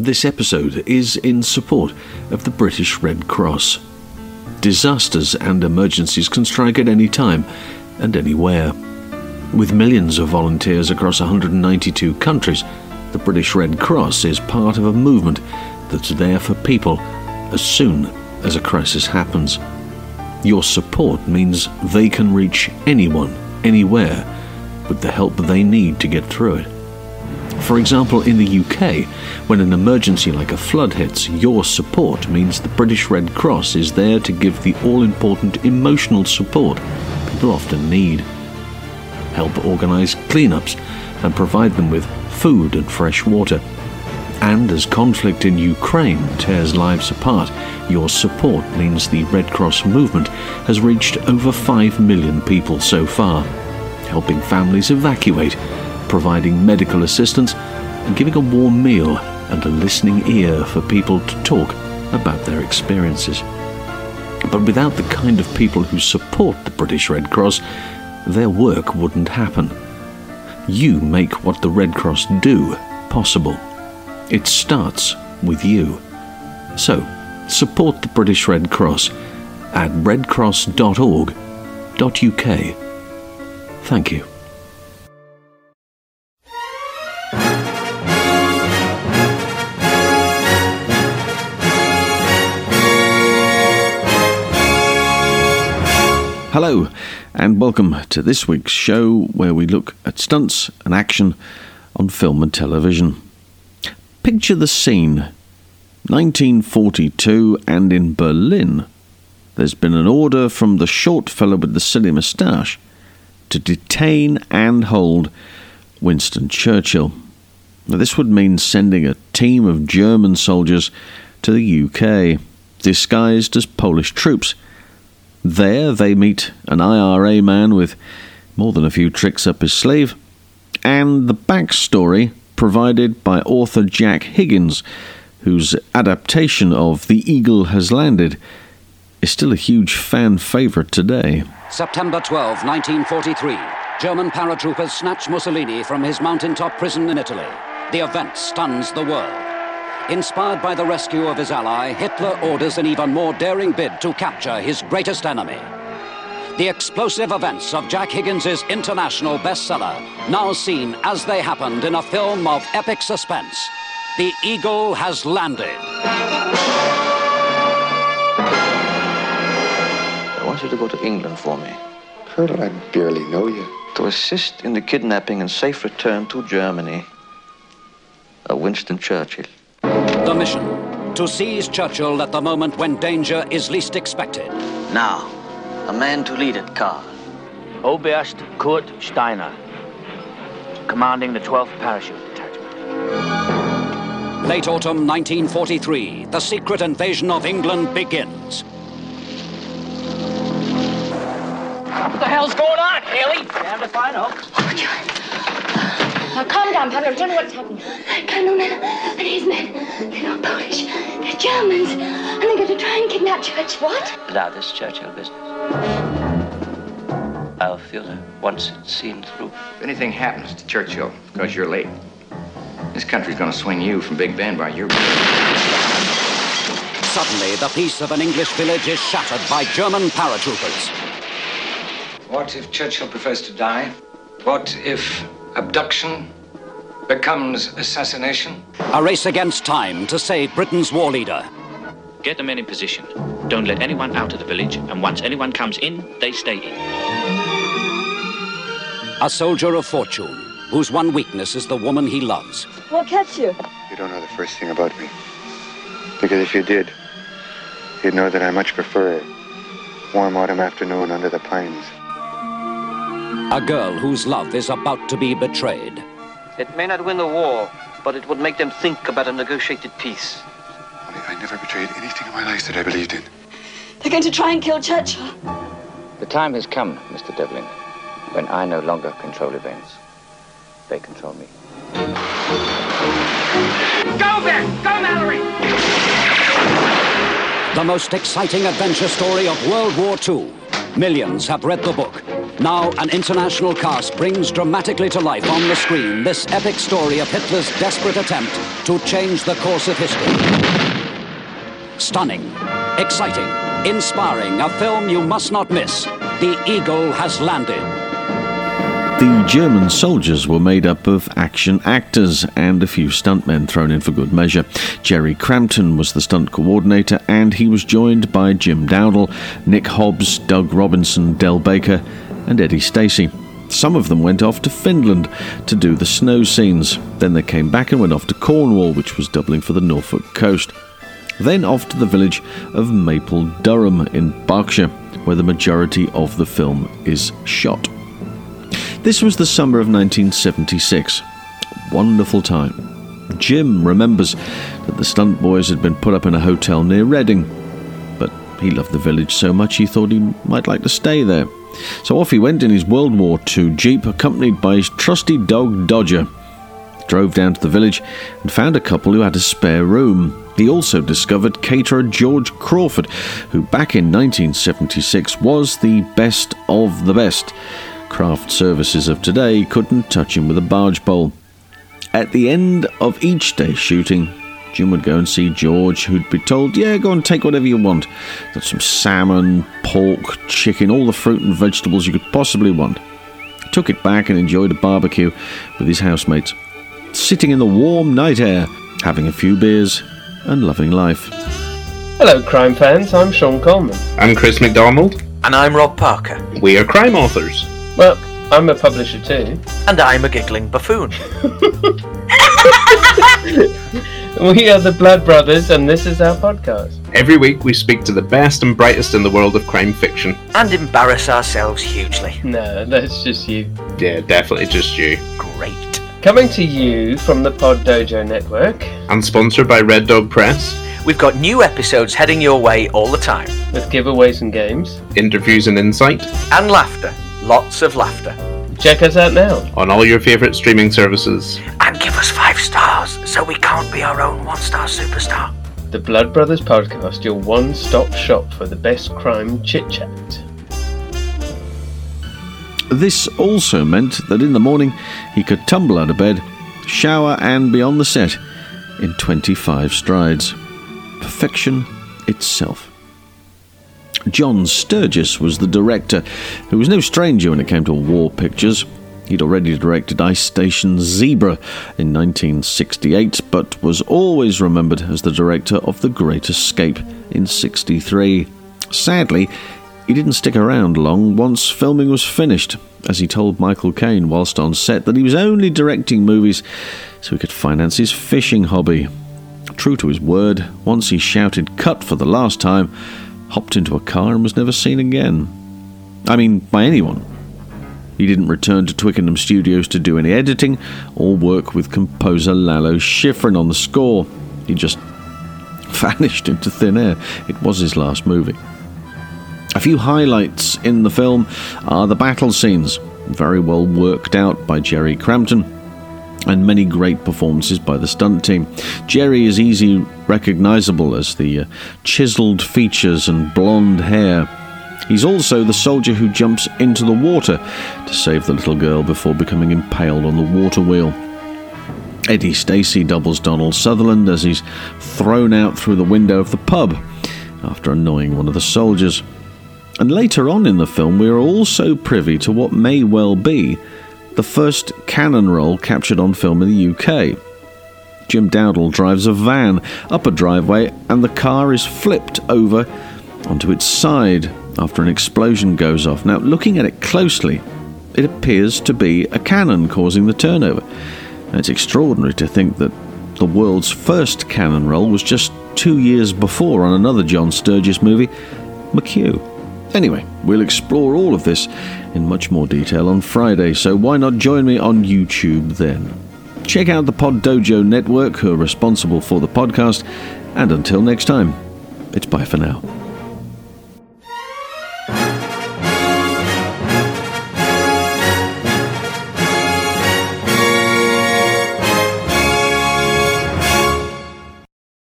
This episode is in support of the British Red Cross. Disasters and emergencies can strike at any time and anywhere. With millions of volunteers across 192 countries, the British Red Cross is part of a movement that's there for people as soon as a crisis happens. Your support means they can reach anyone, anywhere, with the help they need to get through it. For example, in the UK, when an emergency like a flood hits, your support means the British Red Cross is there to give the all important emotional support people often need. Help organise cleanups and provide them with food and fresh water. And as conflict in Ukraine tears lives apart, your support means the Red Cross movement has reached over 5 million people so far, helping families evacuate, providing medical assistance, and giving a warm meal and a listening ear for people to talk about their experiences. But without the kind of people who support the British Red Cross, their work wouldn't happen. You make what the Red Cross do possible. It starts with you. So, support the British Red Cross at redcross.org.uk. Thank you. Hello, and welcome to this week's show where we look at stunts and action on film and television. Picture the scene 1942, and in Berlin, there's been an order from the short fellow with the silly moustache to detain and hold Winston Churchill. Now, this would mean sending a team of German soldiers to the UK, disguised as Polish troops there they meet an IRA man with more than a few tricks up his sleeve, and the backstory provided by author Jack Higgins, whose adaptation of The Eagle Has Landed is still a huge fan favourite today. September 12, 1943. German paratroopers snatch Mussolini from his mountaintop prison in Italy. The event stuns the world. Inspired by the rescue of his ally, Hitler orders an even more daring bid to capture his greatest enemy. The explosive events of Jack Higgins' international bestseller, now seen as they happened in a film of epic suspense. The Eagle has landed. I want you to go to England for me. Colonel, I barely know you. To assist in the kidnapping and safe return to Germany of Winston Churchill. The mission to seize Churchill at the moment when danger is least expected. Now, a man to lead it, Karl. Oberst Kurt Steiner, commanding the 12th Parachute Detachment. Late autumn 1943, the secret invasion of England begins. What the hell's going on, Haley? Time to find out. Now calm down, Pablo. I don't know what's happening. Colonel men and his men, they're not Polish. They're Germans. And they're going to try and kidnap Church. What? Now, this Churchill business. I'll feel it once it's seen through. If anything happens to Churchill because you're late, this country's gonna swing you from Big Ben by your Suddenly, the peace of an English village is shattered by German paratroopers. What if Churchill prefers to die? What if abduction becomes assassination? A race against time to save Britain's war leader. Get the men in position. Don't let anyone out of the village, and once anyone comes in, they stay in. A soldier of fortune, whose one weakness is the woman he loves. What kept you? You don't know the first thing about me. Because if you did, you'd know that I much prefer a warm autumn afternoon under the pines. A girl whose love is about to be betrayed. It may not win the war, but it would make them think about a negotiated peace. Honey, I never betrayed anything in my life that I believed in. They're going to try and kill Churchill. The time has come, Mr. Devlin, when I no longer control events. They control me. Go, Ben! Go, Mallory! The most exciting adventure story of World War II. Millions have read the book. Now, an international cast brings dramatically to life on the screen this epic story of Hitler's desperate attempt to change the course of history. Stunning, exciting, inspiring, a film you must not miss. The Eagle has landed. The German soldiers were made up of action actors and a few stuntmen thrown in for good measure. Gerry Crampton was the stunt coordinator, and he was joined by Jim Dowdall, Nick Hobbs, Doug Robinson, Del Baker, and Eddie Stacey. Some of them went off to Finland to do the snow scenes. Then they came back and went off to Cornwall, which was doubling for the Norfolk coast. Then off to the village of Maple Durham in Berkshire, where the majority of the film is shot. This was the summer of 1976. Wonderful time. Jim remembers that the stunt boys had been put up in a hotel near Reading, but he loved the village so much he thought he might like to stay there. So off he went in his World War II Jeep, accompanied by his trusty dog Dodger. Drove down to the village and found a couple who had a spare room. He also discovered caterer George Crawford, who back in 1976 was the best of the best. Craft services of today couldn't touch him with a barge pole. At the end of each day's shooting, Jim would go and see George, who'd be told, Yeah, go and take whatever you want. Got some salmon, pork, chicken, all the fruit and vegetables you could possibly want. Took it back and enjoyed a barbecue with his housemates, sitting in the warm night air, having a few beers and loving life. Hello, crime fans. I'm Sean Coleman. I'm Chris McDonald. And I'm Rob Parker. We are crime authors. Well, I'm a publisher too. And I'm a giggling buffoon. we are the Blood Brothers, and this is our podcast. Every week we speak to the best and brightest in the world of crime fiction. And embarrass ourselves hugely. No, that's just you. Yeah, definitely just you. Great. Coming to you from the Pod Dojo Network. And sponsored by Red Dog Press. We've got new episodes heading your way all the time. With giveaways and games. Interviews and insight. And laughter. Lots of laughter. Check us out now. On all your favourite streaming services. And give us five stars so we can't be our own one star superstar. The Blood Brothers Podcast, your one stop shop for the best crime chit chat. This also meant that in the morning he could tumble out of bed, shower, and be on the set in 25 strides. Perfection itself. John Sturges was the director, who was no stranger when it came to war pictures. He'd already directed Ice Station Zebra in 1968, but was always remembered as the director of The Great Escape in 63. Sadly, he didn't stick around long once filming was finished, as he told Michael Caine whilst on set that he was only directing movies so he could finance his fishing hobby. True to his word, once he shouted cut for the last time, hopped into a car and was never seen again. I mean, by anyone. He didn't return to Twickenham Studios to do any editing or work with composer Lalo Schifrin on the score. He just vanished into thin air. It was his last movie. A few highlights in the film are the battle scenes, very well worked out by Gerry Crampton, and many great performances by the stunt team. Gerry is easy recognizable as the uh, chiseled features and blonde hair. He's also the soldier who jumps into the water to save the little girl before becoming impaled on the water wheel. Eddie Stacey doubles Donald Sutherland as he's thrown out through the window of the pub after annoying one of the soldiers. And later on in the film, we are also privy to what may well be the first cannon roll captured on film in the UK. Jim Dowdall drives a van up a driveway and the car is flipped over onto its side after an explosion goes off. Now, looking at it closely, it appears to be a cannon causing the turnover. And it's extraordinary to think that the world's first cannon roll was just two years before on another John Sturges movie, McQ. Anyway, we'll explore all of this in much more detail on Friday, so why not join me on YouTube then? Check out the Pod Dojo Network, who are responsible for the podcast, and until next time, it's bye for now.